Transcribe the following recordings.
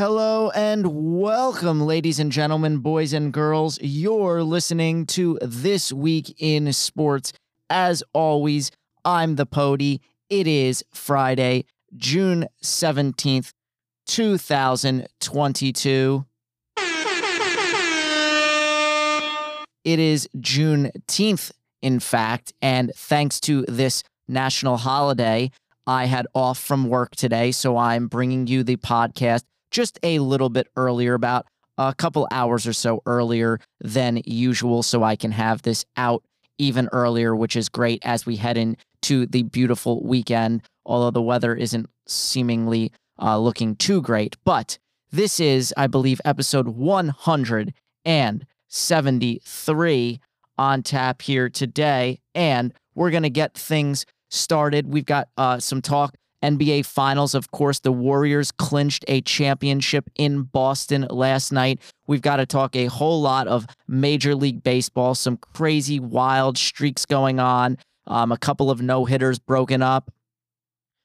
Hello and welcome, ladies and gentlemen, boys and girls. You're listening to This Week in Sports. As always, I'm the Pody. It is Friday, June 17th, 2022. It is Juneteenth, in fact, and thanks to this national holiday, I had off from work today, so I'm bringing you the podcast just a little bit earlier, about a couple hours or so earlier than usual, so I can have this out even earlier, which is great as we head into the beautiful weekend, although the weather isn't seemingly uh, looking too great. But this is, I believe, episode 173 on tap here today, and we're going to get things started. We've got uh, some talk NBA Finals. Of course, the Warriors clinched a championship in Boston last night. We've got to talk a whole lot of Major League Baseball, some crazy, wild streaks going on, um, a couple of no hitters broken up,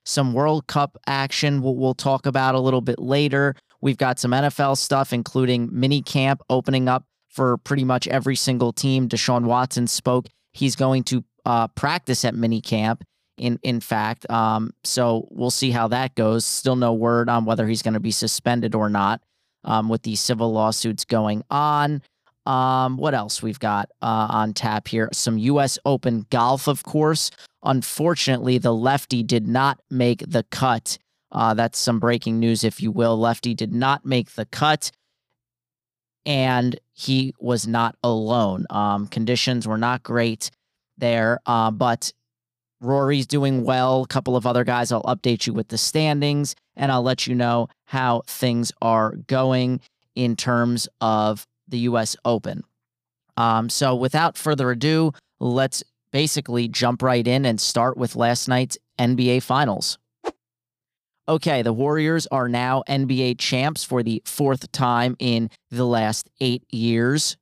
some World Cup action we'll, we'll talk about a little bit later. We've got some NFL stuff, including mini camp opening up for pretty much every single team. Deshaun Watson spoke. He's going to uh, practice at mini camp in in fact. Um, so we'll see how that goes. Still no word on whether he's going to be suspended or not. Um, with these civil lawsuits going on. Um, what else we've got uh, on tap here? Some U.S. Open golf, of course. Unfortunately, the lefty did not make the cut. Uh, that's some breaking news, if you will. Lefty did not make the cut, and he was not alone. Um, conditions were not great there, uh, but Rory's doing well. A couple of other guys. I'll update you with the standings and I'll let you know how things are going in terms of the U.S. Open. Um, so, without further ado, let's basically jump right in and start with last night's NBA Finals. Okay, the Warriors are now NBA champs for the fourth time in the last eight years.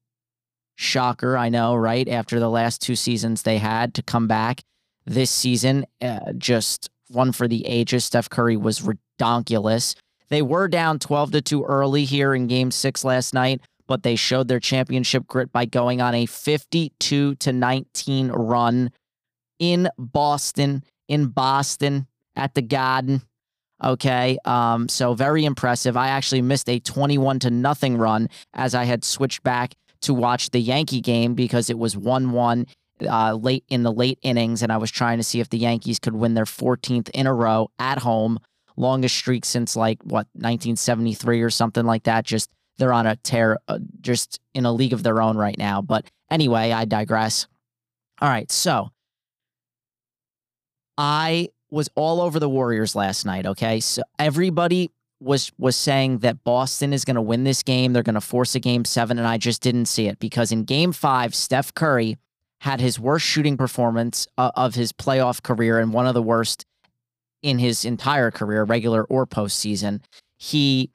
Shocker, I know, right? After the last two seasons they had to come back this season. Uh, just one for the ages. Steph Curry was redonkulous. They were down 12 to 2 early here in game six last night, but they showed their championship grit by going on a 52 to 19 run in Boston, in Boston at the Garden. Okay. Um, so very impressive. I actually missed a 21 to nothing run as I had switched back to watch the Yankee game because it was 1 1 uh, late in the late innings, and I was trying to see if the Yankees could win their 14th in a row at home, longest streak since like what 1973 or something like that. Just they're on a tear, uh, just in a league of their own right now. But anyway, I digress. All right, so I was all over the Warriors last night. Okay, so everybody was was saying that Boston is going to win this game. They're going to force a game seven, and I just didn't see it because in Game Five, Steph Curry had his worst shooting performance uh, of his playoff career and one of the worst in his entire career, regular or postseason. He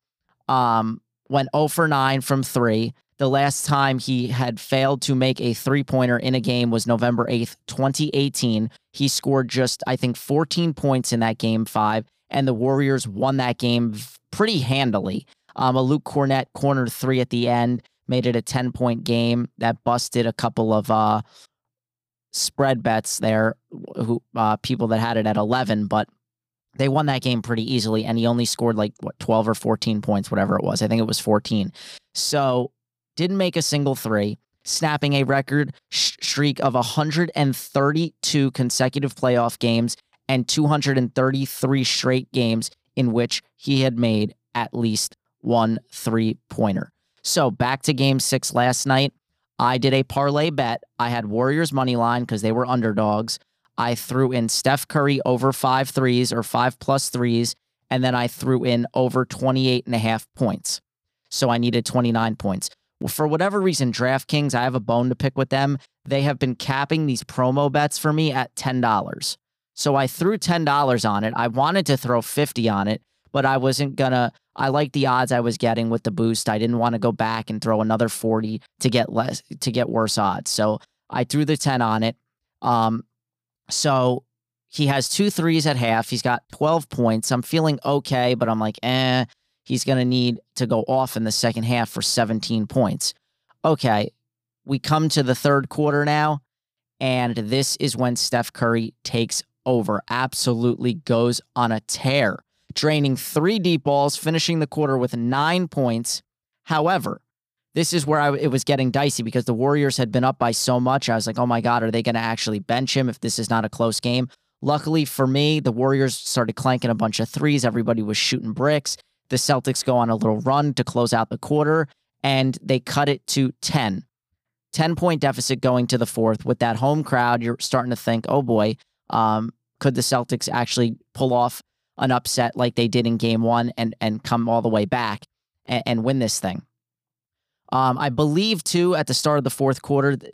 um, went 0 for 9 from three. The last time he had failed to make a three pointer in a game was November 8th, 2018. He scored just, I think, 14 points in that game five, and the Warriors won that game pretty handily. Um, a Luke Cornett corner three at the end made it a 10 point game that busted a couple of uh, spread bets there, who uh, people that had it at 11, but they won that game pretty easily. And he only scored like what 12 or 14 points, whatever it was. I think it was 14. So didn't make a single three, snapping a record sh- streak of 132 consecutive playoff games and 233 straight games in which he had made at least one three pointer. So back to game six last night. I did a parlay bet. I had Warriors money line because they were underdogs. I threw in Steph Curry over five threes or five plus threes, and then I threw in over 28 and a half points. So I needed 29 points. Well, for whatever reason, DraftKings, I have a bone to pick with them. They have been capping these promo bets for me at $10. So I threw $10 on it. I wanted to throw 50 on it, but I wasn't gonna. I like the odds I was getting with the boost. I didn't want to go back and throw another 40 to get less to get worse odds. So I threw the 10 on it. Um, so he has two threes at half. He's got 12 points. I'm feeling okay, but I'm like, eh. he's going to need to go off in the second half for 17 points. Okay, we come to the third quarter now, and this is when Steph Curry takes over, absolutely goes on a tear, draining three deep balls, finishing the quarter with nine points. However, this is where I, it was getting dicey because the Warriors had been up by so much. I was like, oh my God, are they going to actually bench him if this is not a close game? Luckily for me, the Warriors started clanking a bunch of threes. Everybody was shooting bricks. The Celtics go on a little run to close out the quarter, and they cut it to 10. 10 point deficit going to the fourth. With that home crowd, you're starting to think, oh boy, um, could the Celtics actually pull off an upset like they did in game one and, and come all the way back and, and win this thing? Um, I believe, too, at the start of the fourth quarter, a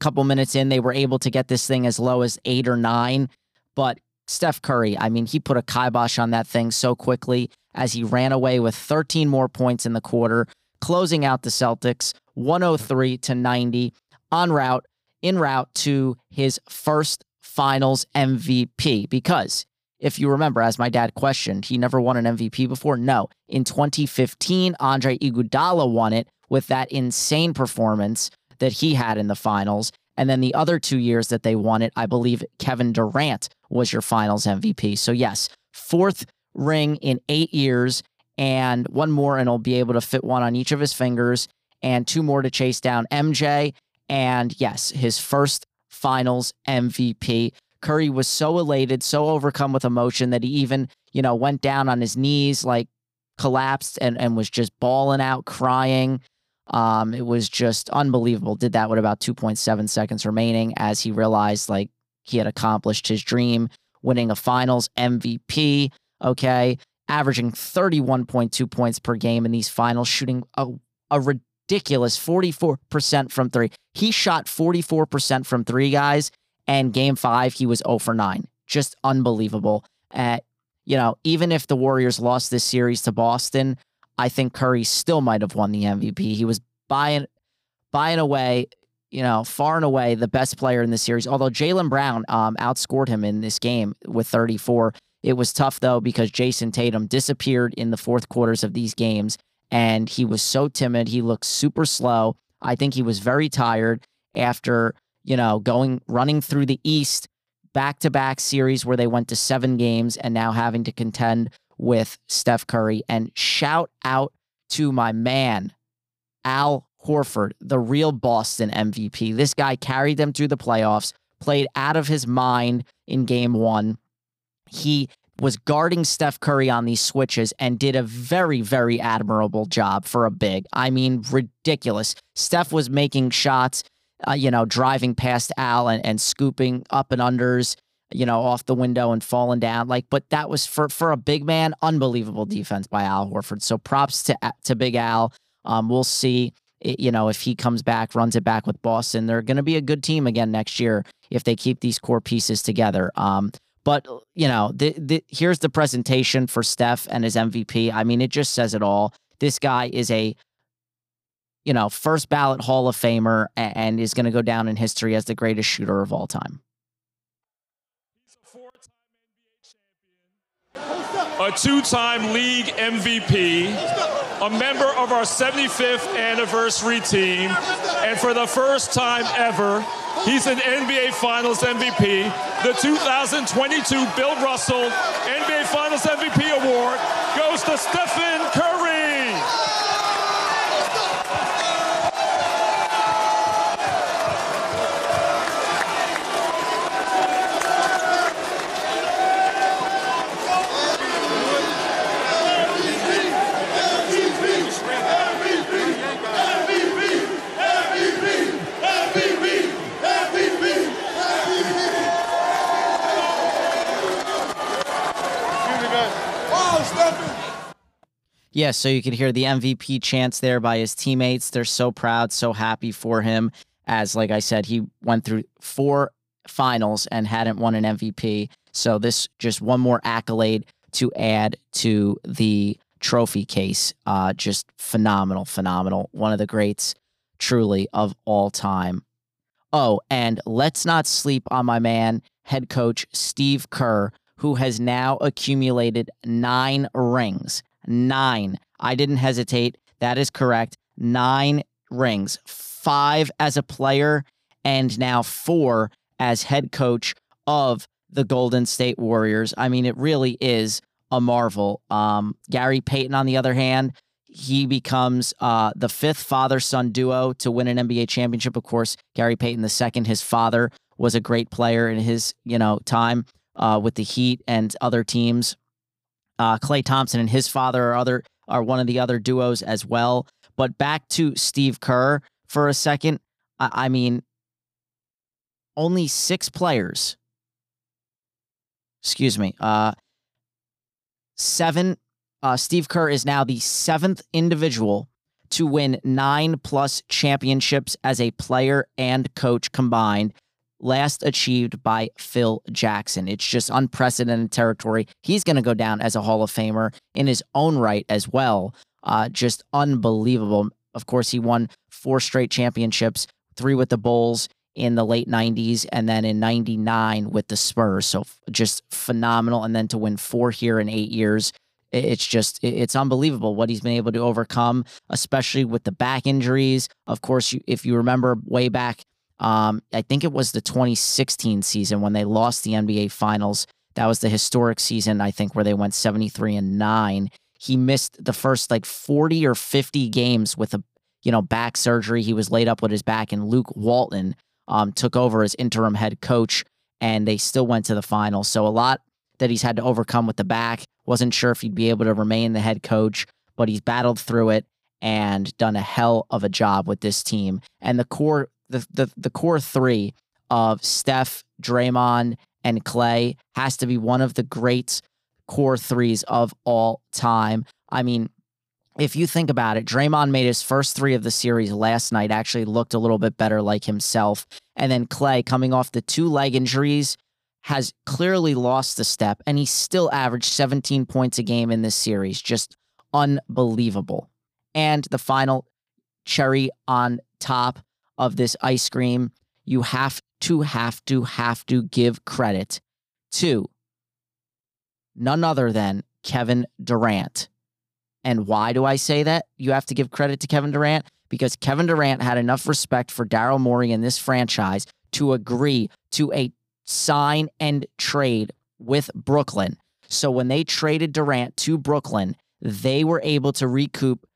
couple minutes in, they were able to get this thing as low as eight or nine. But Steph Curry, I mean, he put a kibosh on that thing so quickly as he ran away with 13 more points in the quarter, closing out the Celtics 103 to 90 en route, in route to his first finals MVP. Because if you remember, as my dad questioned, he never won an MVP before. No. In 2015, Andre Iguodala won it with that insane performance that he had in the finals. And then the other two years that they won it, I believe Kevin Durant was your finals MVP. So, yes, fourth ring in eight years and one more, and he'll be able to fit one on each of his fingers and two more to chase down MJ. And yes, his first finals MVP. Curry was so elated, so overcome with emotion that he even, you know, went down on his knees, like collapsed and, and was just bawling out, crying. Um, it was just unbelievable. Did that with about 2.7 seconds remaining as he realized like he had accomplished his dream, winning a finals MVP. Okay. Averaging 31.2 points per game in these finals, shooting a, a ridiculous 44% from three. He shot 44% from three, guys. And game five, he was 0 for 9. Just unbelievable. Uh, you know, even if the Warriors lost this series to Boston, I think Curry still might have won the MVP. He was buying, buying away, you know, far and away the best player in the series. Although Jaylen Brown um, outscored him in this game with 34. It was tough though because Jayson Tatum disappeared in the fourth quarters of these games, and he was so timid. He looked super slow. I think he was very tired after you know going running through the East back to back series where they went to seven games and now having to contend with Steph Curry. And shout out to my man, Al Horford, the real Boston MVP. This guy carried them through the playoffs, played out of his mind in game one. He was guarding Steph Curry on these switches and did a very, very admirable job for a big. I mean, ridiculous. Steph was making shots, uh, you know, driving past Al and, and scooping up and unders you know, off the window and falling down. Like, but that was for for a big man, unbelievable defense by Al Horford. So props to to Big Al. Um, we'll see, you know, if he comes back, runs it back with Boston. They're going to be a good team again next year if they keep these core pieces together. Um, but you know, the, the, here's the presentation for Steph and his MVP. I mean, it just says it all. This guy is a you know, first ballot Hall of Famer and is going to go down in history as the greatest shooter of all time. a two time league MVP, a member of our 75th anniversary team, and for the first time ever, he's an NBA Finals MVP. The 2022 Bill Russell NBA Finals MVP award goes to Stephen Curry. Yeah, so you could hear the MVP chants there by his teammates. They're so proud, so happy for him. As, like I said, he went through four finals and hadn't won an MVP. So this just one more accolade to add to the trophy case. Uh, just phenomenal, phenomenal. One of the greats, truly, of all time. Oh, and let's not sleep on my man, head coach Steve Kerr, who has now accumulated nine rings nine. I didn't hesitate. That is correct. Nine rings, five as a player, and now four as head coach of the Golden State Warriors. I mean, it really is a marvel. Um, Gary Payton, on the other hand, he becomes uh, the fifth father son duo to win an NBA championship. Of course, Gary Payton II, his father was a great player in his you know time uh, with the Heat and other teams. Uh, Klay Thompson and his father are other are one of the other duos as well. But back to Steve Kerr for a second. I, I mean, only six players. Excuse me. Uh, seven. Uh, Steve Kerr is now the seventh individual to win nine plus championships as a player and coach combined last achieved by Phil Jackson. It's just unprecedented territory. He's going to go down as a Hall of Famer in his own right as well. Uh, just unbelievable. Of course, he won four straight championships, three with the Bulls in the late 90s, and then in 99 with the Spurs. So just phenomenal. And then to win four here in eight years. It's just, it's unbelievable what he's been able to overcome, especially with the back injuries. Of course, if you remember way back um, I think it was the 2016 season when they lost the NBA Finals. That was the historic season, I think, where they went 73 and 9. He missed the first like 40 or 50 games with a you know back surgery. He was laid up with his back, and Luke Walton um, took over as interim head coach, and they still went to the finals. So a lot that he's had to overcome with the back. Wasn't sure if he'd be able to remain the head coach, but he's battled through it and done a hell of a job with this team. And the core the the the core three of Steph, Draymond, and Klay has to be one of the great core threes of all time. I mean, if you think about it, Draymond made his first three of the series last night, actually looked a little bit better like himself. And then Klay, coming off the two leg injuries, has clearly lost the step, and he still averaged 17 points a game in this series. Just unbelievable. And the final cherry on top of this ice cream, you have to, have to, have to give credit to none other than Kevin Durant. And why do I say that? You have to give credit to Kevin Durant because Kevin Durant had enough respect for Daryl Morey and this franchise to agree to a sign and trade with Brooklyn. So when they traded Durant to Brooklyn, they were able to recoup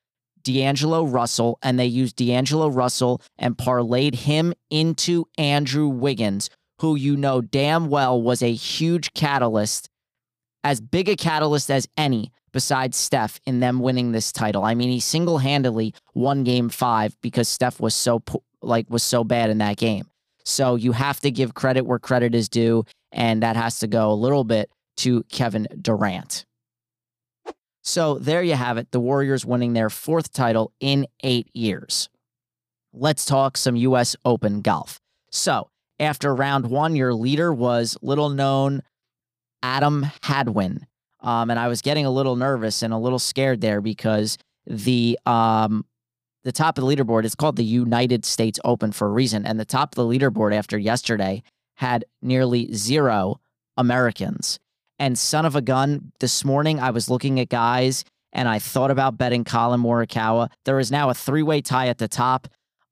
D'Angelo Russell, and they used D'Angelo Russell and parlayed him into Andrew Wiggins, who you know damn well was a huge catalyst, as big a catalyst as any besides Steph in them winning this title. I mean, he single-handedly won game 5 because Steph was so like was so bad in that game. So you have to give credit where credit is due and that has to go a little bit to Kevin Durant. So there you have it. The Warriors winning their fourth title in eight years. Let's talk some U.S. Open golf. So after round one, your leader was little known Adam Hadwin. Um, and I was getting a little nervous and a little scared there because the um, the top of the leaderboard is called the United States Open for a reason. And the top of the leaderboard after yesterday had nearly zero Americans. And son of a gun, this morning I was looking at guys and I thought about betting Collin Morikawa. There is now a three way tie at the top.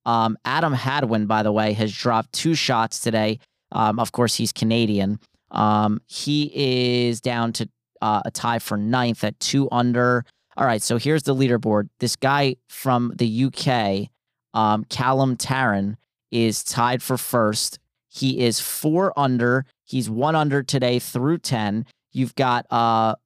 Um, Adam Hadwin, by the way, has dropped two shots today. Um, of course, he's Canadian. Um, he is down to uh, a tie for ninth at two under. All right, so here's the leaderboard. This guy from the UK, um, Callum Tarren, is tied for first. He is four under. He's one under today through 10. You've got uh,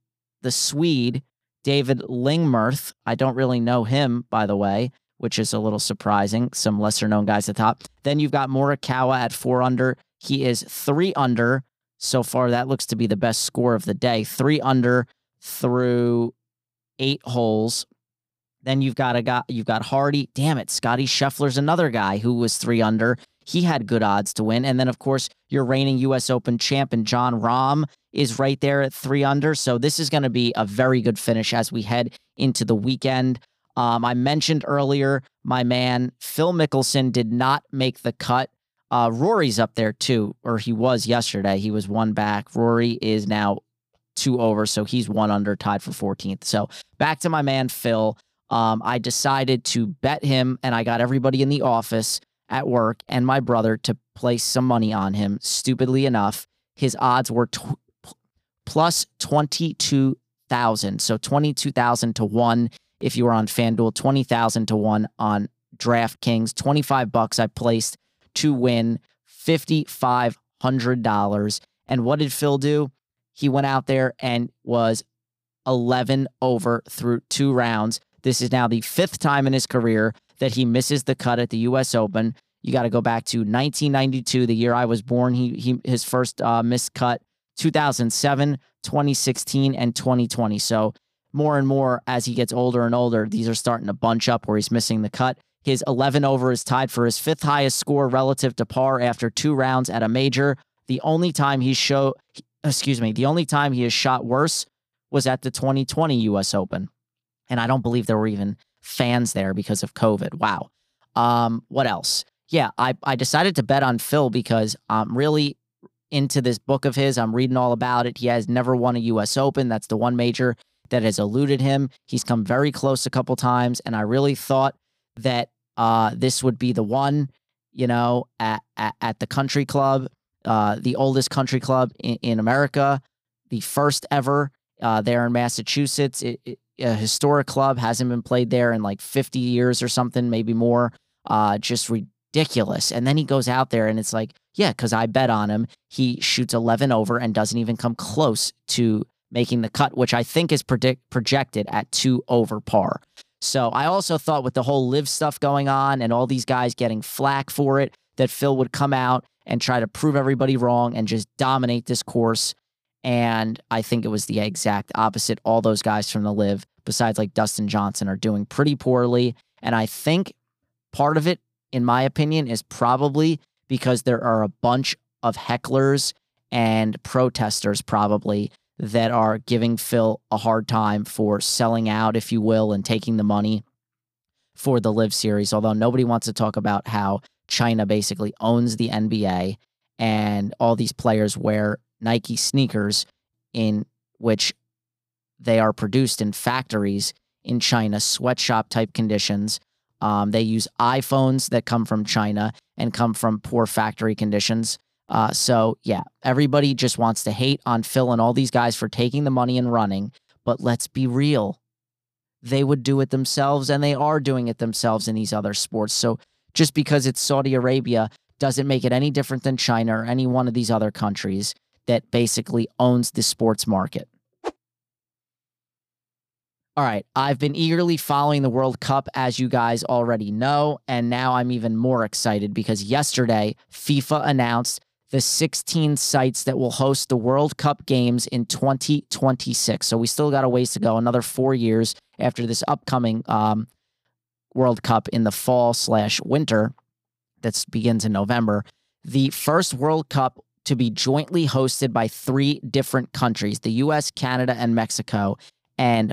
the Swede, David Lingmerth. I don't really know him, by the way, which is a little surprising. Some lesser known guys at the top. Then you've got Morikawa at four under. He is three under. So far, that looks to be the best score of the day. Three under through eight holes. Then you've got a guy, you've got Hardy. Damn it, Scotty Scheffler's another guy who was three under. He had good odds to win. And then, of course, your reigning U.S. Open champ and Jon Rahm is right there at three under. So this is going to be a very good finish as we head into the weekend. Um, I mentioned earlier, my man Phil Mickelson did not make the cut. Uh, Rory's up there too, or he was yesterday. He was one back. Rory is now two over, so he's one under, tied for 14th. So back to my man Phil. Um, I decided to bet him, and I got everybody in the office at work and my brother to place some money on him. Stupidly enough, his odds were tw- plus 22,000. So 22,000 to 1 if you were on FanDuel, 20,000 to 1 on DraftKings. 25 bucks I placed to win $5,500. And what did Phil do? He went out there and was 11 over through two rounds. This is now the fifth time in his career that he misses the cut at the U.S. Open. You got to go back to 1992, the year I was born. He, he his first uh, missed cut, 2007, 2016, and 2020. So more and more as he gets older and older, these are starting to bunch up where he's missing the cut. His 11 over is tied for his fifth highest score relative to par after two rounds at a major. The only time he show, excuse me, the only time he has shot worse was at the 2020 U.S. Open, and I don't believe there were even fans there because of COVID. Wow. Um, what else? Yeah, I, I decided to bet on Phil because I'm really into this book of his. I'm reading all about it. He has never won a U.S. Open. That's the one major that has eluded him. He's come very close a couple times, and I really thought that uh, this would be the one. You know, at at, at the country club, uh, the oldest country club in, in America, the first ever uh, there in Massachusetts. It, it, a historic club, hasn't been played there in like 50 years or something, maybe more. Uh, just ridiculous. And then he goes out there and it's like, yeah, because I bet on him. He shoots 11 over and doesn't even come close to making the cut, which I think is predict projected at two over par. So I also thought with the whole LIV stuff going on and all these guys getting flack for it, that Phil would come out and try to prove everybody wrong and just dominate this course and I think it was the exact opposite. All those guys from the LIV, besides like Dustin Johnson, are doing pretty poorly. And I think part of it, in my opinion, is probably because there are a bunch of hecklers and protesters probably that are giving Phil a hard time for selling out, if you will, and taking the money for the LIV series. Although nobody wants to talk about how China basically owns the NBA and all these players wear Nike sneakers in which they are produced in factories in China, sweatshop type conditions. Um, they use iPhones that come from China and come from poor factory conditions. Uh, so, yeah, everybody just wants to hate on Phil and all these guys for taking the money and running. But let's be real. They would do it themselves, and they are doing it themselves in these other sports. So, just because it's Saudi Arabia doesn't make it any different than China or any one of these other countries that basically owns the sports market. All right, I've been eagerly following the World Cup, as you guys already know, and now I'm even more excited because yesterday FIFA announced the 16 sites that will host the World Cup games in 2026. So we still got a ways to go, another four years after this upcoming um, World Cup in the fall slash winter that begins in November. The first World Cup to be jointly hosted by three different countries the US, Canada, and Mexico. And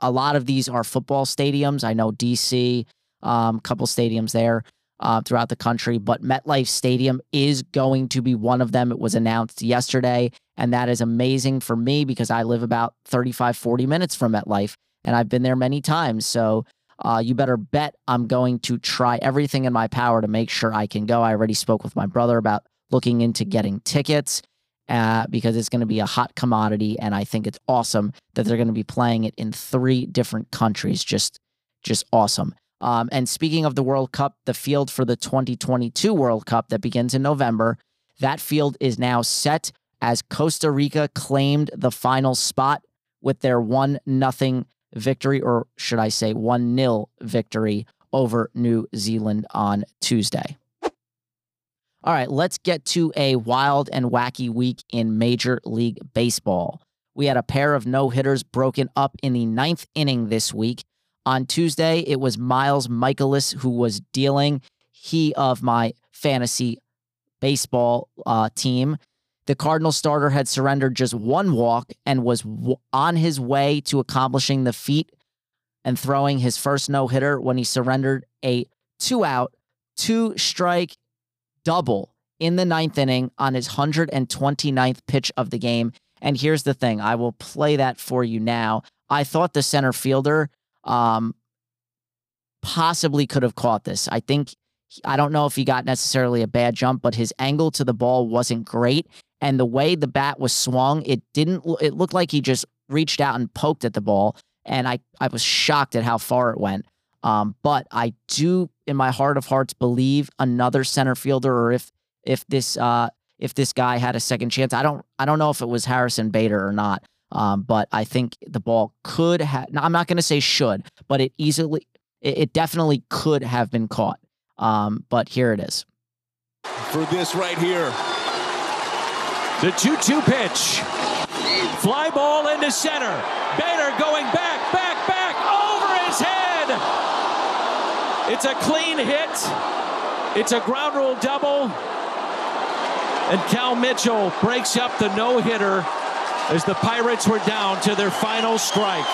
a lot of these are football stadiums. I know DC, a um, couple stadiums there uh, throughout the country, but MetLife Stadium is going to be one of them. It was announced yesterday. And that is amazing for me because I live about 35, 40 minutes from MetLife and I've been there many times. So uh, you better bet I'm going to try everything in my power to make sure I can go. I already spoke with my brother about looking into getting tickets uh, because it's going to be a hot commodity. And I think it's awesome that they're going to be playing it in three different countries. Just, just awesome. Um, and speaking of the World Cup, the field for the 2022 World Cup that begins in November, that field is now set as Costa Rica claimed the final spot with their one nothing victory, or should I say one nil victory over New Zealand on Tuesday. All right, let's get to a wild and wacky week in Major League Baseball. We had a pair of no hitters broken up in the ninth inning this week. On Tuesday, it was Miles Mikolas who was dealing. He of my fantasy baseball uh, team. The Cardinal starter had surrendered just one walk and was w- on his way to accomplishing the feat and throwing his first no hitter when he surrendered a two out, two strike double in the ninth inning on his 129th pitch of the game. And here's the thing I will play that for you now. I thought the center fielder um, possibly could have caught this. I think, I don't know if he got necessarily a bad jump, but his angle to the ball wasn't great. And the way the bat was swung, it didn't, it looked like he just reached out and poked at the ball. And I, I was shocked at how far it went. Um, but I do, in my heart of hearts, believe another center fielder, or if if this uh, if this guy had a second chance. I don't I don't know if it was Harrison Bader or not. Um, but I think the ball could have. I'm not going to say should, but it easily, it, it definitely could have been caught. Um, but here it is. For this right here, the 2-2 pitch, fly ball into center. Bader going back, back, back, over his head. It's a clean hit. It's a ground rule double. And Cal Mitchell breaks up the no hitter as the Pirates were down to their final strike.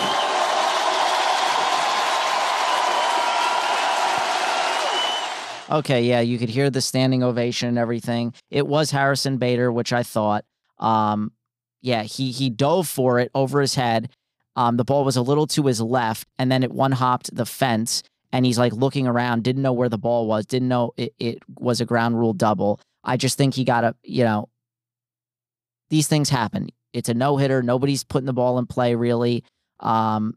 Okay, yeah, you could hear the standing ovation and everything. It was Harrison Bader, which I thought. Um, yeah, he he dove for it over his head. Um, the ball was a little to his left, and then it one hopped the fence, and he's like looking around, didn't know where the ball was, didn't know it, it was a ground rule double. I just think he got a, you know, these things happen. It's a no hitter. Nobody's putting the ball in play really. Um,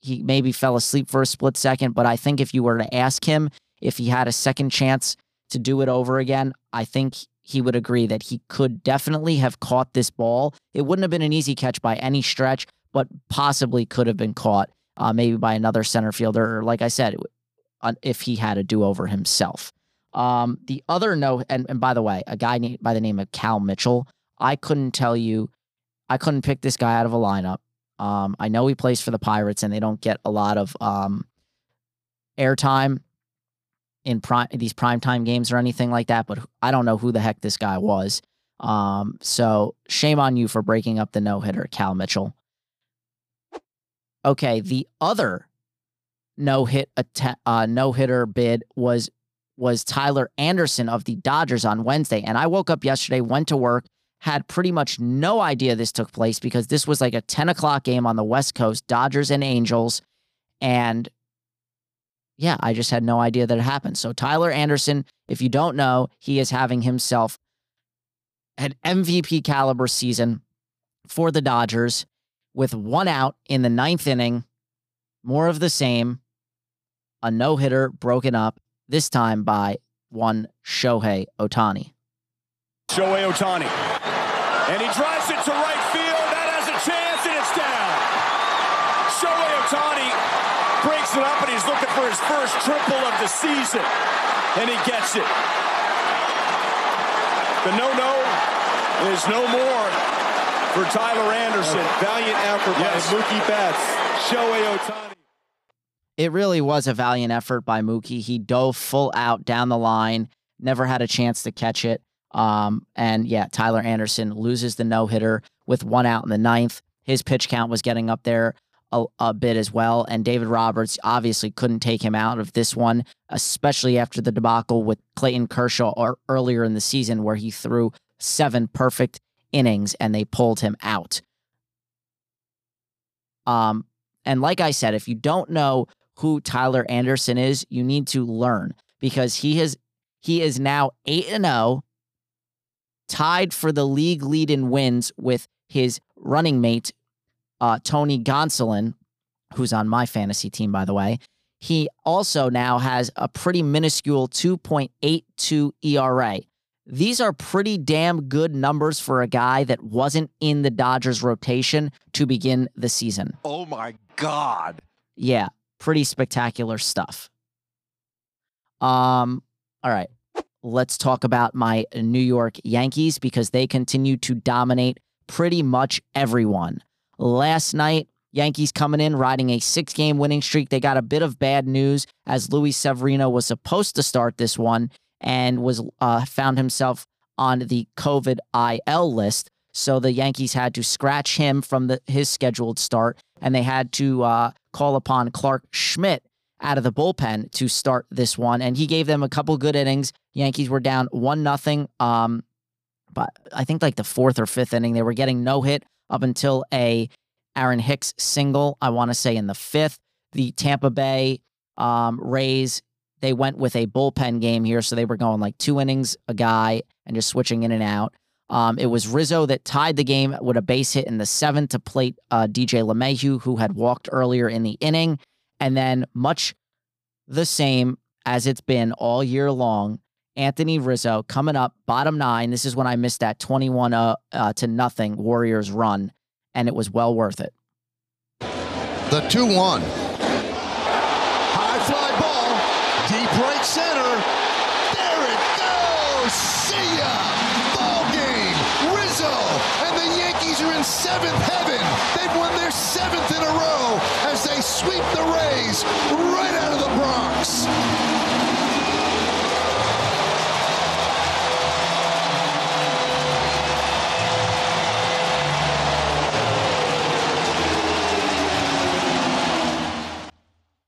he maybe fell asleep for a split second, but I think if you were to ask him if he had a second chance to do it over again, I think he would agree that he could definitely have caught this ball. It wouldn't have been an easy catch by any stretch, but possibly could have been caught uh, maybe by another center fielder, like I said, if he had a do over himself. Um, the other note, and, and by the way, a guy by the name of Cal Mitchell, I couldn't tell you, I couldn't pick this guy out of a lineup. Um, I know he plays for the Pirates, and they don't get a lot of um, airtime in prime these primetime games or anything like that. But I don't know who the heck this guy was. Um, so shame on you for breaking up the no hitter, Cal Mitchell. Okay, the other no hit uh, no hitter bid was was Tyler Anderson of the Dodgers on Wednesday. And I woke up yesterday, went to work, had pretty much no idea this took place because this was like a 10 o'clock game on the West Coast, Dodgers and Angels. And yeah, I just had no idea that it happened. So Tyler Anderson, if you don't know, he is having himself an MVP caliber season for the Dodgers with one out in the ninth inning. More of the same. A no hitter broken up this time by one Shohei Ohtani. Shohei Ohtani. And he drives it to right field. That has a chance, and it's down. Shohei Ohtani breaks it up, and he's looking for his first triple of the season. And he gets it. The no-no is no more for Tyler Anderson. Valiant effort yes. by Mookie Betts. Shohei Ohtani. It really was a valiant effort by Mookie. He dove full out down the line, never had a chance to catch it. Um, and yeah, Tyler Anderson loses the no hitter with one out in the ninth. His pitch count was getting up there a, a, bit as well. And David Roberts obviously couldn't take him out of this one, especially after the debacle with Clayton Kershaw or earlier in the season, where he threw seven perfect innings and they pulled him out. Um, and like I said, if you don't know who Tyler Anderson is, you need to learn because he has he is now 8 and 0 tied for the league lead in wins with his running mate uh, Tony Gonsolin, who's on my fantasy team by the way. He also now has a pretty minuscule 2.82 ERA. These are pretty damn good numbers for a guy that wasn't in the Dodgers rotation to begin the season. Oh my God. Yeah pretty spectacular stuff. Um, all right. Let's talk about my New York Yankees because they continue to dominate pretty much everyone. Last night, Yankees coming in riding a six game winning streak. They got a bit of bad news as Luis Severino was supposed to start this one and was uh, found himself on the COVID IL list. So the Yankees had to scratch him from the, his scheduled start, and they had to uh, call upon Clarke Schmidt out of the bullpen to start this one. And he gave them a couple good innings. Yankees were down one nothing um, but I think like the fourth or fifth inning. They were getting no hit up until a Aaron Hicks single, I want to say in the fifth. The Tampa Bay um, Rays, they went with a bullpen game here. So they were going like two innings a guy and just switching in and out. Um, it was Rizzo that tied the game with a base hit in the seventh to plate uh, DJ LeMahieu, who had walked earlier in the inning. And then, much the same as it's been all year long, Anthony Rizzo coming up, bottom nine. This is when I missed that 21 uh, uh, to nothing Warriors run, and it was well worth it. The 2 1. High fly ball, deep right center. There it goes. See ya. Ball game. Rizzo and the Yankees are in seventh heaven. They've won their seventh in a row as they sweep the Rays right out of the Bronx.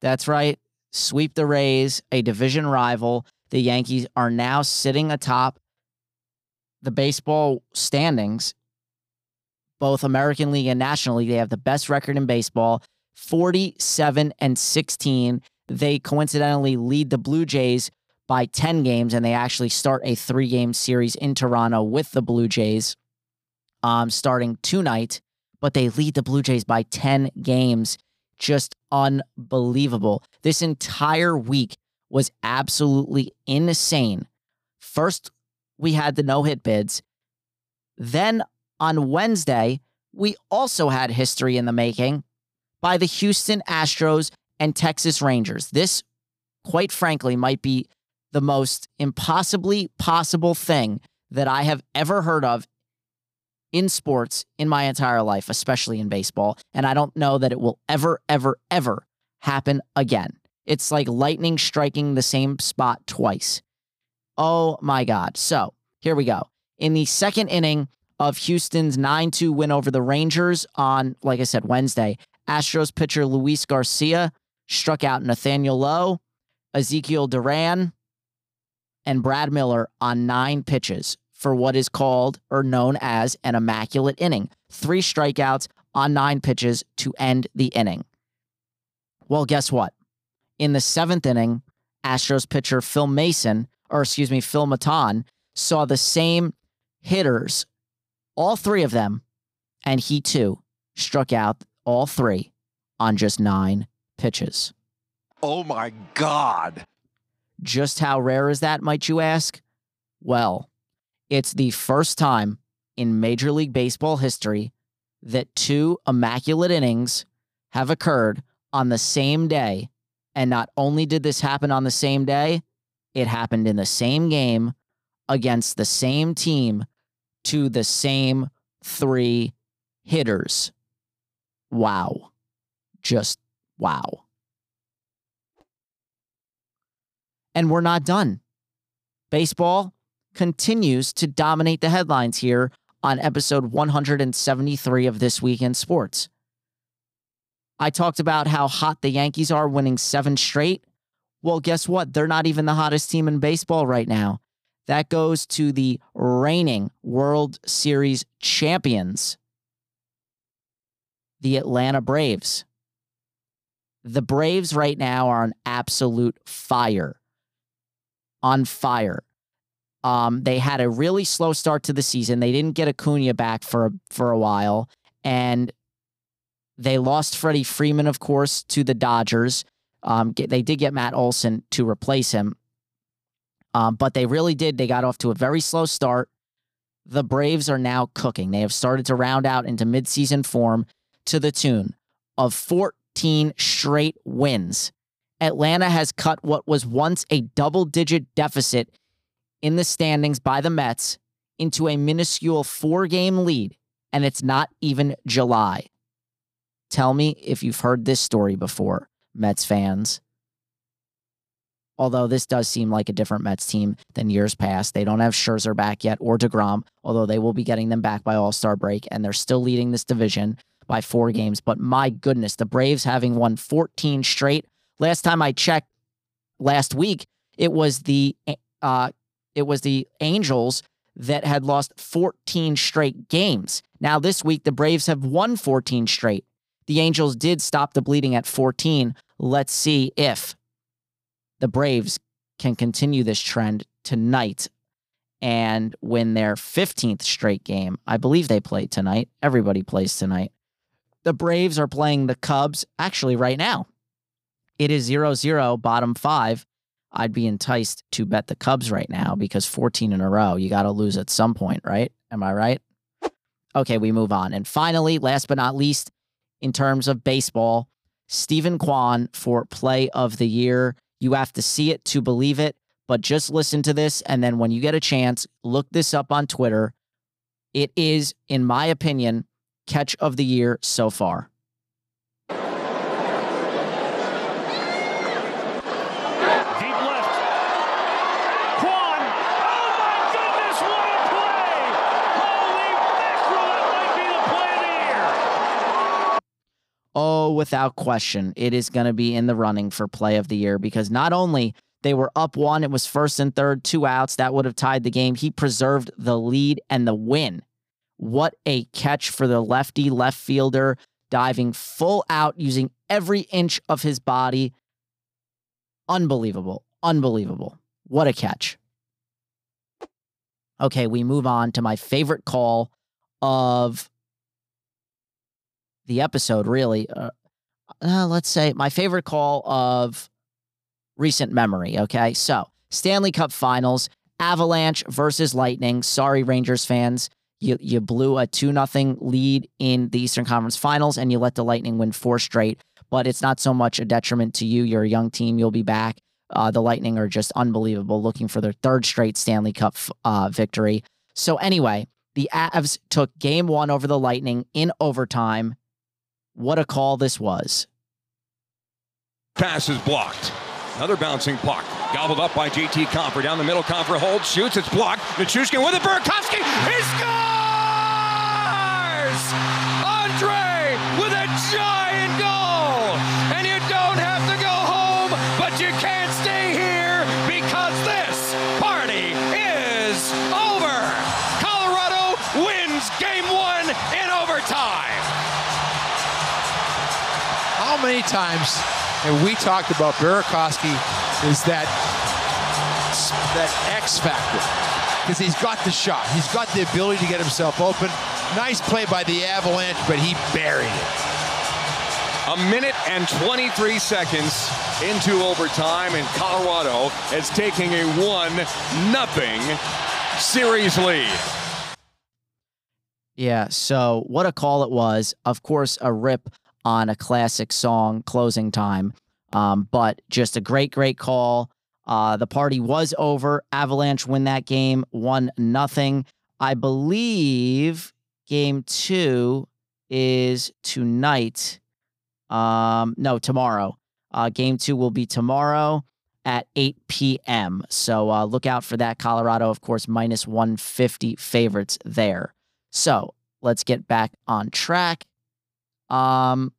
That's right. Sweep the Rays, a division rival. The Yankees are now sitting atop the baseball standings, both American League and National League. They have the best record in baseball 47 and 16. They coincidentally lead the Blue Jays by 10 games, and they actually start a three game series in Toronto with the Blue Jays um, starting tonight. But they lead the Blue Jays by 10 games just unbelievable. This entire week was absolutely insane. First, we had the no hit bids. Then on Wednesday, we also had history in the making by the Houston Astros and Texas Rangers. This, quite frankly, might be the most impossibly possible thing that I have ever heard of in sports in my entire life, especially in baseball. And I don't know that it will ever, ever, ever happen again. It's like lightning striking the same spot twice. Oh my God. So here we go. In the second inning of Houston's 9 2 win over the Rangers on, like I said, Wednesday, Astros pitcher Luis Garcia struck out Nathaniel Lowe, Ezekiel Duran, and Brad Miller on nine pitches for what is called or known as an immaculate inning. Three strikeouts on nine pitches to end the inning. Well, guess what? In the seventh inning, Astros pitcher Phil Mason, or excuse me, Phil Maton, saw the same hitters, all three of them, and he too struck out all three on just nine pitches. Oh my God. Just how rare is that, might you ask? Well, it's the first time in Major League Baseball history that two immaculate innings have occurred on the same day. And not only did this happen on the same day, it happened in the same game against the same team to the same three hitters. Wow. Just wow. And we're not done. Baseball continues to dominate the headlines here on episode 173 of This Week in Sports. I talked about how hot the Yankees are winning seven straight. Well, guess what? They're not even the hottest team in baseball right now. That goes to the reigning World Series champions, the Atlanta Braves. The Braves right now are on absolute fire. On fire. Um, they had a really slow start to the season. They didn't get Acuna back for for a while, and they lost Freddie Freeman, of course, to the Dodgers. Um, get, they did get Matt Olson to replace him, um, but they really did. They got off to a very slow start. The Braves are now cooking. They have started to round out into midseason form to the tune of 14 straight wins. Atlanta has cut what was once a double digit deficit in the standings by the Mets into a minuscule four game lead, and it's not even July. Tell me if you've heard this story before, Mets fans. Although this does seem like a different Mets team than years past. They don't have Scherzer back yet or DeGrom, although they will be getting them back by All Star break, and they're still leading this division by four games. But my goodness, the Braves having won 14 straight. Last time I checked last week, it was the uh, it was the Angels that had lost 14 straight games. Now, this week, the Braves have won 14 straight. The Angels did stop the bleeding at 14. Let's see if the Braves can continue this trend tonight and win their 15th straight game. I believe they play tonight. Everybody plays tonight. The Braves are playing the Cubs actually right now. It is 0 0, bottom five. I'd be enticed to bet the Cubs right now because 14 in a row, you got to lose at some point, right? Am I right? Okay, we move on. And finally, last but not least, in terms of baseball, Steven Kwan for play of the year. You have to see it to believe it, but just listen to this. And then when you get a chance, look this up on Twitter. It is, in my opinion, catch of the year so far. Oh, without question, it is going to be in the running for play of the year because not only they were up one, it was first and third, two outs. That would have tied the game. He preserved the lead and the win. What a catch for the lefty left fielder, diving full out, using every inch of his body. Unbelievable. Unbelievable. What a catch. Okay, we move on to my favorite call of the episode, really. Uh, uh, let's say my favorite call of recent memory. Okay. So, Stanley Cup finals, Avalanche versus Lightning. Sorry, Rangers fans. You, you blew a 2 0 lead in the Eastern Conference Finals and you let the Lightning win four straight. But it's not so much a detriment to you. You're a young team. You'll be back. Uh, the Lightning are just unbelievable, looking for their third straight Stanley Cup uh, victory. So, anyway, the Avs took game one over the Lightning in overtime. What a call this was. Pass is blocked. Another bouncing puck. Gobbled up by JT Compher. Down the middle, Compher holds, shoots, it's blocked. Nichushkin with it, Burakovsky, he scores! Many times have we talked about Burakovsky is that that X factor because he's got the shot. He's got the ability to get himself open. Nice play by the Avalanche, but he buried it. A minute and 23 seconds into overtime, and Colorado is taking a 1 nothing series lead. Yeah, so what a call it was. Of course, a rip on a classic song, Closing Time. Um, but just a great, great call. Uh, the party was over. Avalanche win that game, one nothing. I believe game two is tonight. Um, no, tomorrow. Uh, game two will be tomorrow at 8 p.m. So uh, look out for that. Colorado, of course, minus 150 favorites there. So let's get back on track. Um,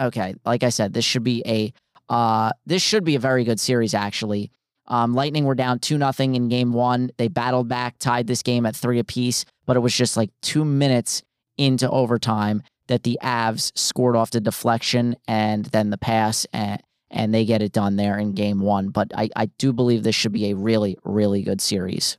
okay, like I said, this should be a uh, this should be a very good series actually. Um, Lightning were down two nothing in game one. They battled back, tied this game at three apiece, but it was just like two minutes into overtime that the Avs scored off the deflection and then the pass and and they get it done there in game one. But I, I do believe this should be a really, really good series.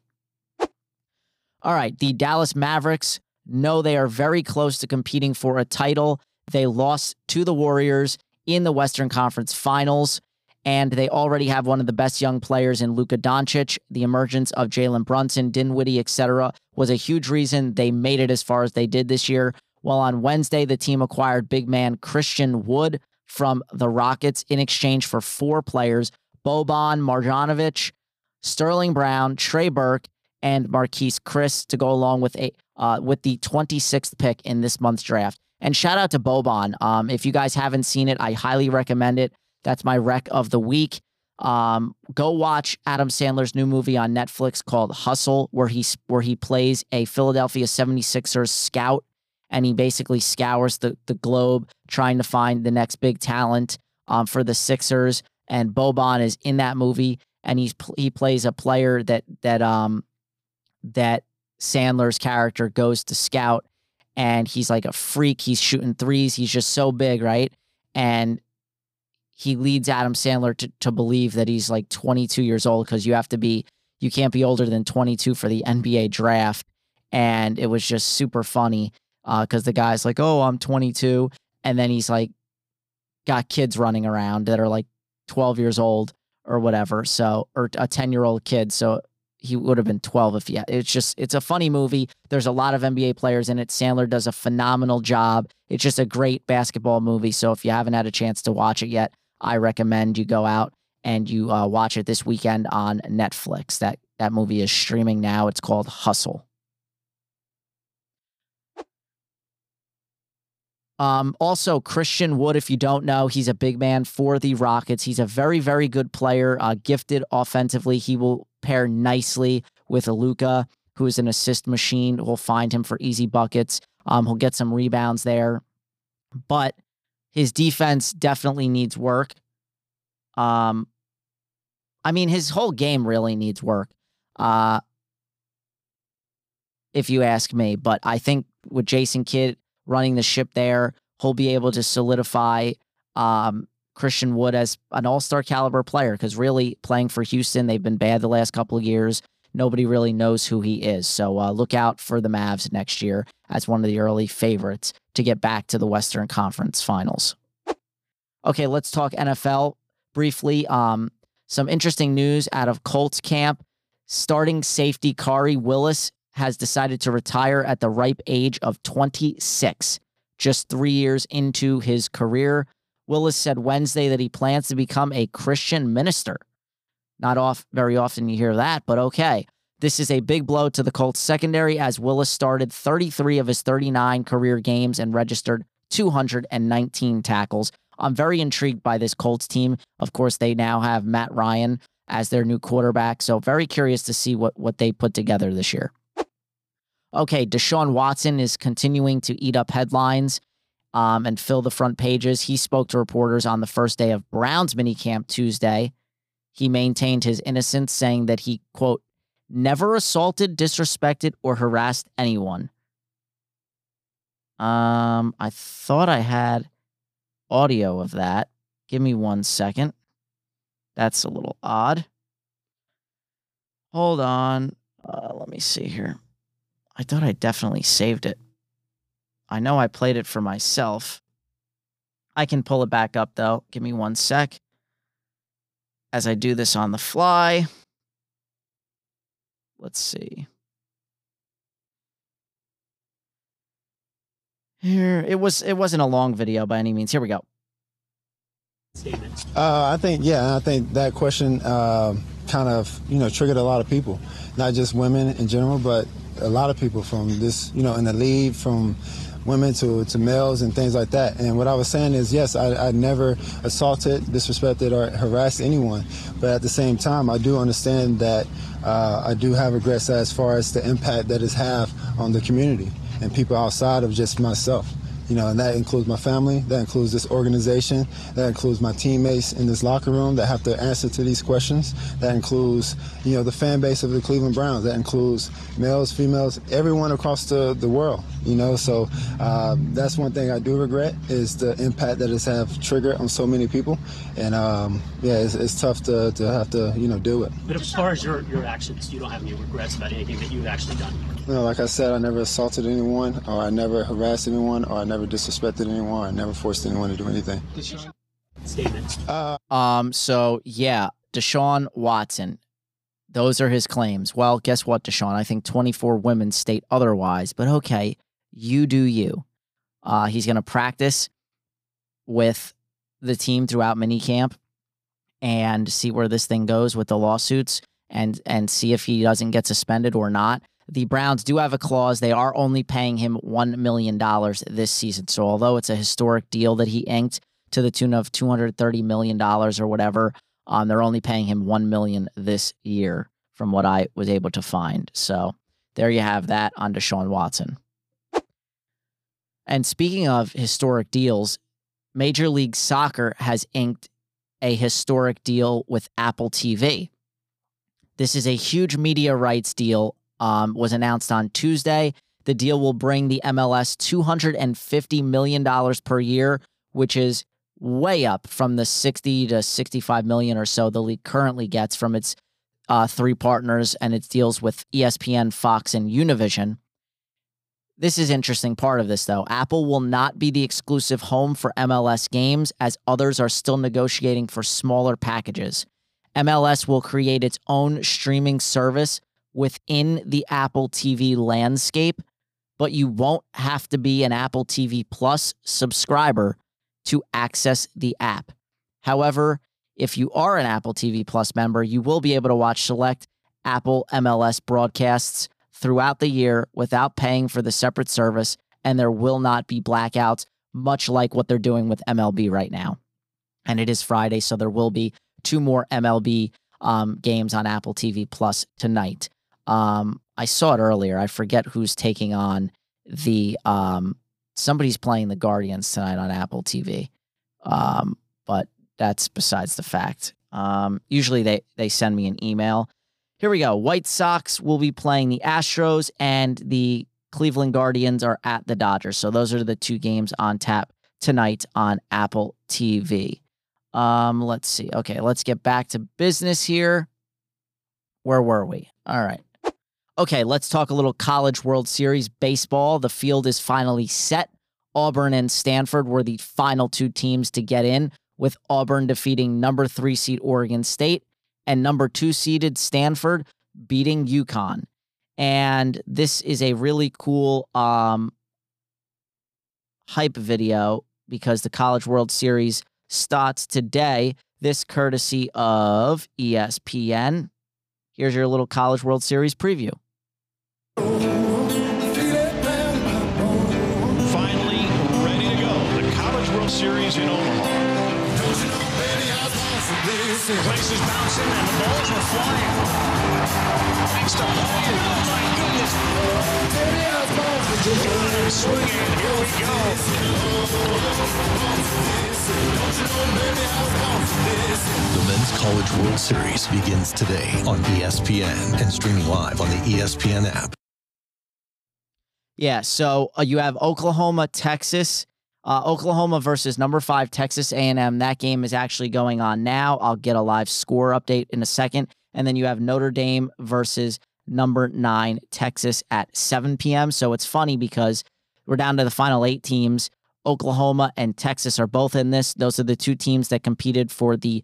All right, the Dallas Mavericks know they are very close to competing for a title. They lost to the Warriors in the Western Conference Finals, and they already have one of the best young players in Luka Doncic. The emergence of Jalen Brunson, Dinwiddie, etc., was a huge reason they made it as far as they did this year. Well, on Wednesday, the team acquired big man Christian Wood from the Rockets in exchange for four players Boban Marjanovic, Sterling Brown, Trey Burke, and Marquese Chriss to go along with a uh, with the 26th pick in this month's draft. And shout out to Boban. Um, if you guys haven't seen it, I highly recommend it. That's my rec of the week. Um, go watch Adam Sandler's new movie on Netflix called Hustle, where he where he plays a Philadelphia 76ers scout, and he basically scours the the globe trying to find the next big talent um, for the Sixers. And Boban is in that movie, and he's he plays a player that that um that Sandler's character goes to scout and he's like a freak. He's shooting threes. He's just so big, right? And he leads Adam Sandler to, to believe that he's like 22 years old because you have to be, you can't be older than 22 for the NBA draft. And it was just super funny because uh, the guy's like, oh, I'm 22. And then he's like, got kids running around that are like 12 years old or whatever. So, or a 10 year old kid. So he would have been 12 if yeah. It's just, it's a funny movie. There's a lot of NBA players in it. Sandler does a phenomenal job. It's just a great basketball movie. So if you haven't had a chance to watch it yet, I recommend you go out and you uh, watch it this weekend on Netflix. That that movie is streaming now. It's called Hustle. Um, also, Christian Wood, if you don't know, he's a big man for the Rockets. He's a very, very good player, uh, gifted offensively. He will pair nicely with Luka, who is an assist machine. We'll find him for easy buckets. Um, he'll get some rebounds there, but his defense definitely needs work. Um, I mean, his whole game really needs work. Uh, if you ask me, but I think with Jason Kidd running the ship there. He'll be able to solidify um, Christian Wood as an all star caliber player because really playing for Houston, they've been bad the last couple of years. Nobody really knows who he is. So uh, look out for the Mavs next year as one of the early favorites to get back to the Western Conference Finals. Okay, let's talk NFL briefly. Um, some interesting news out of Colts camp. Starting safety Khari Willis has decided to retire at the ripe age of 26, just three years into his career. Willis said Wednesday that he plans to become a Christian minister. Not off very often you hear that, but okay. This is a big blow to the Colts secondary as Willis started 33 of his 39 career games and registered 219 tackles. I'm very intrigued by this Colts team. Of course, they now have Matt Ryan as their new quarterback, so very curious to see what what they put together this year okay, Deshaun Watson is continuing to eat up headlines um, and fill the front pages. He spoke to reporters on the first day of Browns minicamp Tuesday. He maintained his innocence, saying that he, quote, never assaulted, disrespected, or harassed anyone. Um, I thought I had audio of that. Give me one second. That's a little odd. Hold on. Uh, let me see here. I thought I definitely saved it. I know I played it for myself. I can pull it back up though. Give me one sec. As I do this on the fly. Let's see. Here it was it wasn't a long video by any means. Here we go. Uh, I think yeah, I think that question uh, kind of you know triggered a lot of people, not just women in general, but a lot of people from this, you know, in the lead from women to, to males and things like that. And what I was saying is, yes, I, I never assaulted, disrespected, or harassed anyone. But at the same time, I do understand that uh, I do have regrets as far as the impact that it's have on the community and people outside of just myself you know, and that includes my family, that includes this organization, that includes my teammates in this locker room that have to answer to these questions, that includes, you know, the fan base of the Cleveland Browns, that includes males, females, everyone across the, the world, you know, so uh, that's one thing I do regret is the impact that it's have triggered on so many people, and um, yeah, it's, it's, tough to, to have to, you know, do it. But as far as your, your actions, you don't have any regrets about anything that you've actually done? You know, like I said, I never assaulted anyone, or I never harassed anyone, or I never disrespected anyone. I never forced anyone to do anything. Statement. Uh, um. So yeah, Deshaun Watson. Those are his claims. Well, guess what, Deshaun? I think 24 women state otherwise. But okay, you do you. Uh, he's going to practice with the team throughout minicamp and see where this thing goes with the lawsuits and and see if he doesn't get suspended or not. The Browns do have a clause. They are only paying him $1 million this season. So, although it's a historic deal that he inked to the tune of $230 million or whatever, um, they're only paying him 1 million this year, from what I was able to find. So, there you have that on Deshaun Watson. And speaking of historic deals, Major League Soccer has inked a historic deal with Apple TV. This is a huge media rights deal um, was announced on Tuesday. The deal will bring the MLS $250 million per year, which is way up from the 60 to 65 million or so the league currently gets from its uh, three partners and its deals with ESPN, Fox, and Univision. This is interesting part of this though. Apple will not be the exclusive home for MLS games as others are still negotiating for smaller packages. MLS will create its own streaming service within the Apple TV landscape, but you won't have to be an Apple TV Plus subscriber to access the app. However, if you are an Apple TV Plus member, you will be able to watch select Apple MLS broadcasts throughout the year without paying for the separate service, and there will not be blackouts, much like what they're doing with MLB right now. And it is Friday, so there will be two more MLB um, games on Apple TV Plus tonight. Um, I saw it earlier. I forget who's taking on the um, somebody's playing the Guardians tonight on Apple TV. Um, but that's besides the fact. Um, usually they they send me an email. Here we go. White Sox will be playing the Astros and the Cleveland Guardians are at the Dodgers. So those are the two games on tap tonight on Apple TV. Um, let's see. Okay, let's get back to business here. Where were we? All right. Okay, let's talk a little College World Series baseball. The field is finally set. Auburn and Stanford were the final two teams to get in, with Auburn defeating number three seed Oregon State and number two seeded Stanford beating UConn. And this is a really cool um, hype video because the College World Series starts today. This courtesy of ESPN. Here's your little College World Series preview. Places bouncing and the balls were flying. Next up, oh my goodness. And swinging, here we go. The Men's College World Series begins today on ESPN and streaming live on the ESPN app. Yeah, so uh, you have Oklahoma, Texas, uh, Oklahoma versus number five Texas A&M. That game is actually going on now. I'll get a live score update in a second, and then you have Notre Dame versus number nine Texas at 7 p.m. So it's funny because we're down to the final eight teams. Oklahoma and Texas are both in this. Those are the two teams that competed for the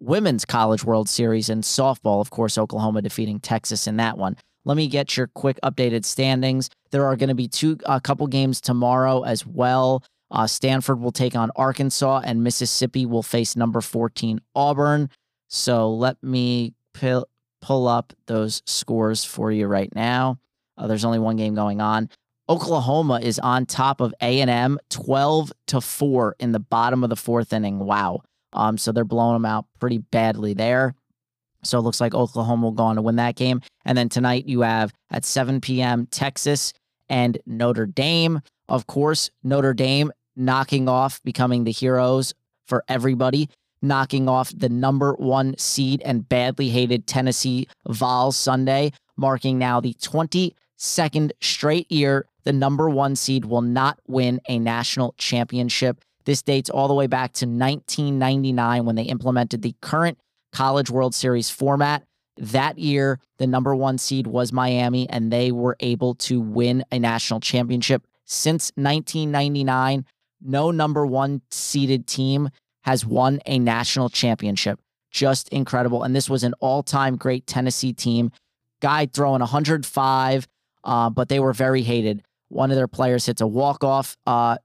Women's College World Series in softball. Of course, Oklahoma defeating Texas in that one. Let me get your quick updated standings. There are going to be two a couple games tomorrow as well. Uh, Stanford will take on Arkansas, and Mississippi will face number 14 Auburn. So let me pull pull up those scores for you right now. Uh, there's only one game going on. Oklahoma is on top of A&M 12 to 4 in the bottom of the fourth inning. Wow. Um, so they're blowing them out pretty badly there. So it looks like Oklahoma will go on to win that game. And then tonight you have at 7 p.m. Texas and Notre Dame. Of course, Notre Dame knocking off, becoming the heroes for everybody, knocking off the number one seed and badly hated Tennessee Vols Sunday, marking now the 22nd straight year the number one seed will not win a national championship. This dates all the way back to 1999 when they implemented the current College World Series format. That year, the number one seed was Miami, and they were able to win a national championship. Since 1999, no number one seeded team has won a national championship. Just incredible. And this was an all time great Tennessee team. Guy throwing 105, uh, but they were very hated. One of their players hits a walk off uh,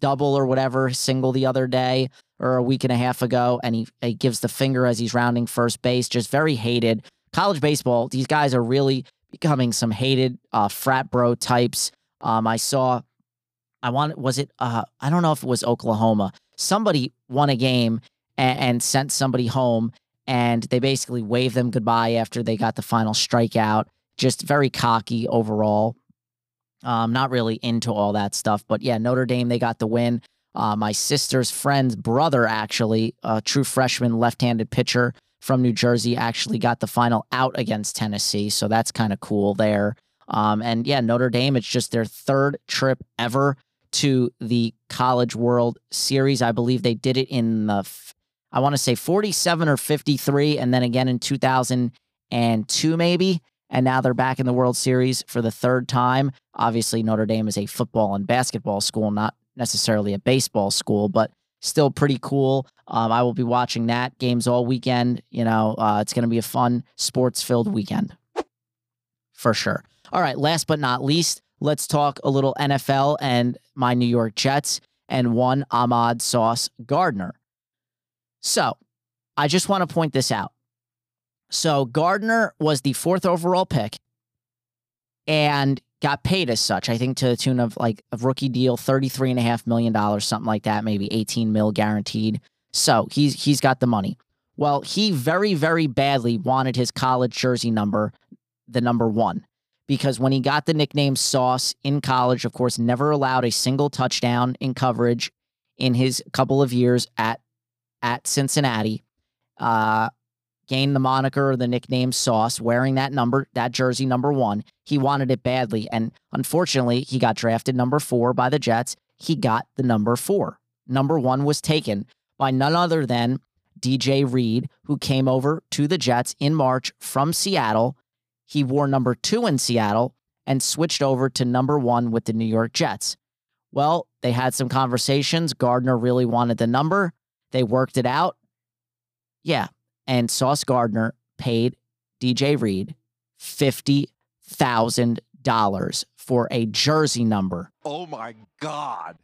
double or whatever, single the other day or a week and a half ago, and he, he gives the finger as he's rounding first base. Just very hated. College baseball, these guys are really becoming some hated uh, frat bro types. Um, I saw, I want, was it, uh, I don't know if it was Oklahoma. Somebody won a game and, and sent somebody home, and they basically waved them goodbye after they got the final strikeout. Just very cocky overall. Um, not really into all that stuff, but yeah, Notre Dame, they got the win. Uh, my sister's friend's brother, actually, a true freshman left handed pitcher from New Jersey actually got the final out against Tennessee. So that's kind of cool there. Um, and yeah, Notre Dame, it's just their third trip ever to the College World Series. I believe they did it in the, I want to say 47 or 53, and then again in 2002, maybe. And now they're back in the World Series for the third time. Obviously, Notre Dame is a football and basketball school, not necessarily a baseball school, but still pretty cool. Um, I will be watching that games all weekend. You know, uh, it's going to be a fun sports filled weekend for sure. All right, last but not least, let's talk a little NFL and my New York Jets and one Ahmad Sauce Gardner. So I just want to point this out. So Gardner was the fourth overall pick and got paid as such. I think to the tune of like a rookie deal, $33.5 million, something like that, maybe 18 mil guaranteed. So he's he's got the money. Well, he very, very badly wanted his college jersey number, the number one, because when he got the nickname Sauce in college, of course, never allowed a single touchdown in coverage in his couple of years at at Cincinnati. Uh, gained the moniker or the nickname Sauce, wearing that number, that jersey number one. He wanted it badly. And unfortunately, he got drafted number four by the Jets. He got the number four. Number one was taken by none other than DJ Reed, who came over to the Jets in March from Seattle. He wore number two in Seattle and switched over to number one with the New York Jets. Well, they had some conversations. Gardner really wanted the number. They worked it out. Yeah, and Sauce Gardner paid DJ Reed $50,000 for a jersey number. Oh my God.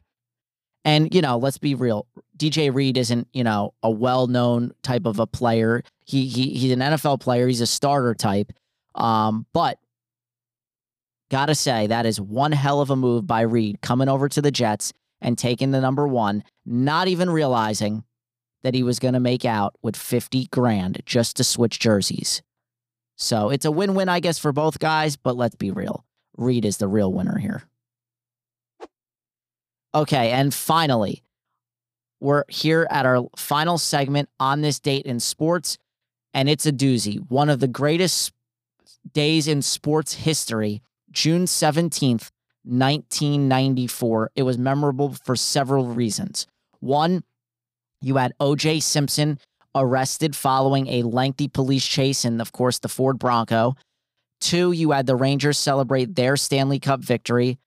And, you know, let's be real. DJ Reed isn't, you know, a well known type of a player. He, he He's an NFL player, he's a starter type. Um, but gotta say, that is one hell of a move by Reed coming over to the Jets and taking the number one, not even realizing that he was to make out with 50 grand just to switch jerseys. So it's a win win, I guess, for both guys, but let's be real. Reed is the real winner here. Okay, and finally, we're here at our final segment on this date in sports, and it's a doozy. One of the greatest days in sports history, June 17th, 1994. It was memorable for several reasons. One, you had OJ Simpson arrested following a lengthy police chase in, of course, the Ford Bronco. Two, you had the Rangers celebrate their Stanley Cup victory.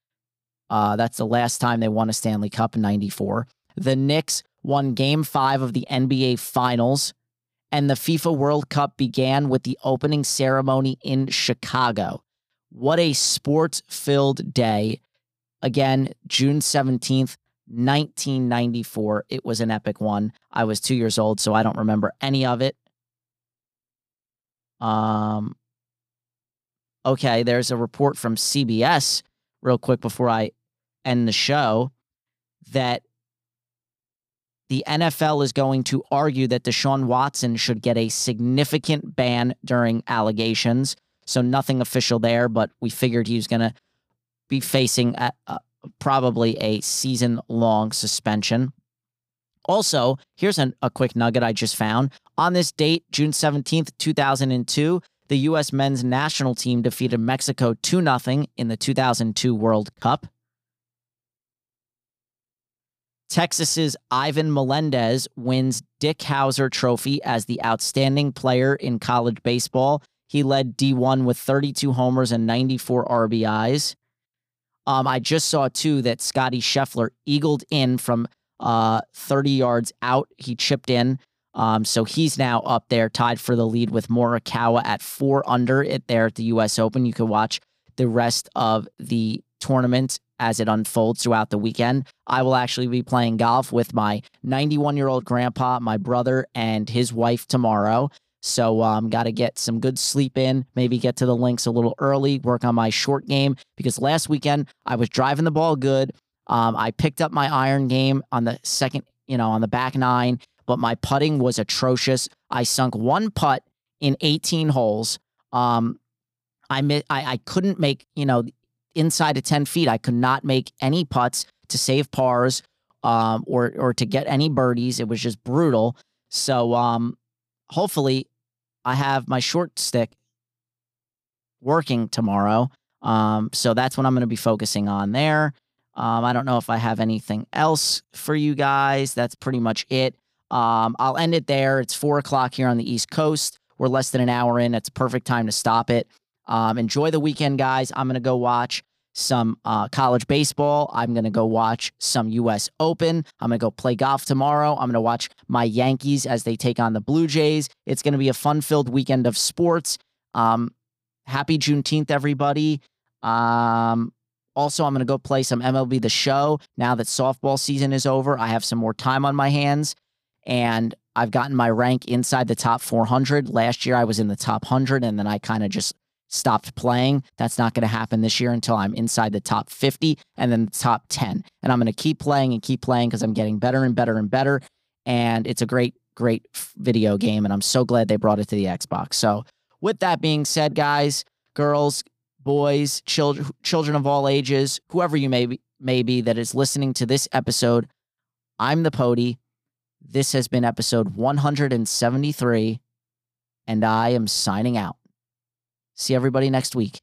Uh, that's the last time they won a Stanley Cup in 94. The Knicks won game five of the NBA Finals, and the FIFA World Cup began with the opening ceremony in Chicago. What a sports filled day. Again, June 17th, 1994. It was an epic one. I was two years old, so I don't remember any of it. Um, okay, there's a report from CBS, real quick before I end the show, that the NFL is going to argue that Deshaun Watson should get a significant ban during allegations. So nothing official there, but we figured he was going to be facing a, a, probably a season long suspension. Also, here's an, a quick nugget I just found. On this date, June 17th, 2002, the U.S. men's national team defeated Mexico 2 0 in the 2002 World Cup. Texas's Ivan Melendez wins Dick Howser Trophy as the outstanding player in college baseball. He led D1 with 32 homers and 94 RBIs. Um, I just saw too that Scotty Scheffler eagled in from uh 30 yards out. He chipped in. Um, so he's now up there, tied for the lead with Morikawa at four under it there at the U.S. Open. You can watch the rest of the tournament as it unfolds throughout the weekend. I will actually be playing golf with my 91 year old grandpa, my brother, and his wife tomorrow. So um, got to get some good sleep in, maybe get to the links a little early, work on my short game because last weekend I was driving the ball good. Um, I picked up my iron game on the second, you know, on the back nine, but my putting was atrocious. I sunk one putt in 18 holes. Um, I, I I couldn't make, you know, inside of 10 feet. I could not make any putts to save pars um, or or to get any birdies. It was just brutal. So um, hopefully I have my short stick working tomorrow. Um, so that's what I'm going to be focusing on there. Um, I don't know if I have anything else for you guys. That's pretty much it. Um, I'll end it there. It's four o'clock here on the East Coast. We're less than an hour in. It's a perfect time to stop it. Um, enjoy the weekend, guys. I'm going to go watch some uh, college baseball. I'm going to go watch some U.S. Open. I'm going to go play golf tomorrow. I'm going to watch my Yankees as they take on the Blue Jays. It's going to be a fun filled weekend of sports. Um, happy Juneteenth, everybody. Um, also, I'm going to go play some MLB The Show now that softball season is over. I have some more time on my hands and I've gotten my rank inside the top 400. Last year, I was in the top 100 and then I kind of just stopped playing. That's not going to happen this year until I'm inside the top 50 and then the top 10. And I'm going to keep playing and keep playing because I'm getting better and better and better. And it's a great, great video game. And I'm so glad they brought it to the Xbox. So, with that being said, guys, girls, boys, children, children of all ages, whoever you may be, may be that is listening to this episode, I'm the Pody. This has been episode 173, and I am signing out. See everybody next week.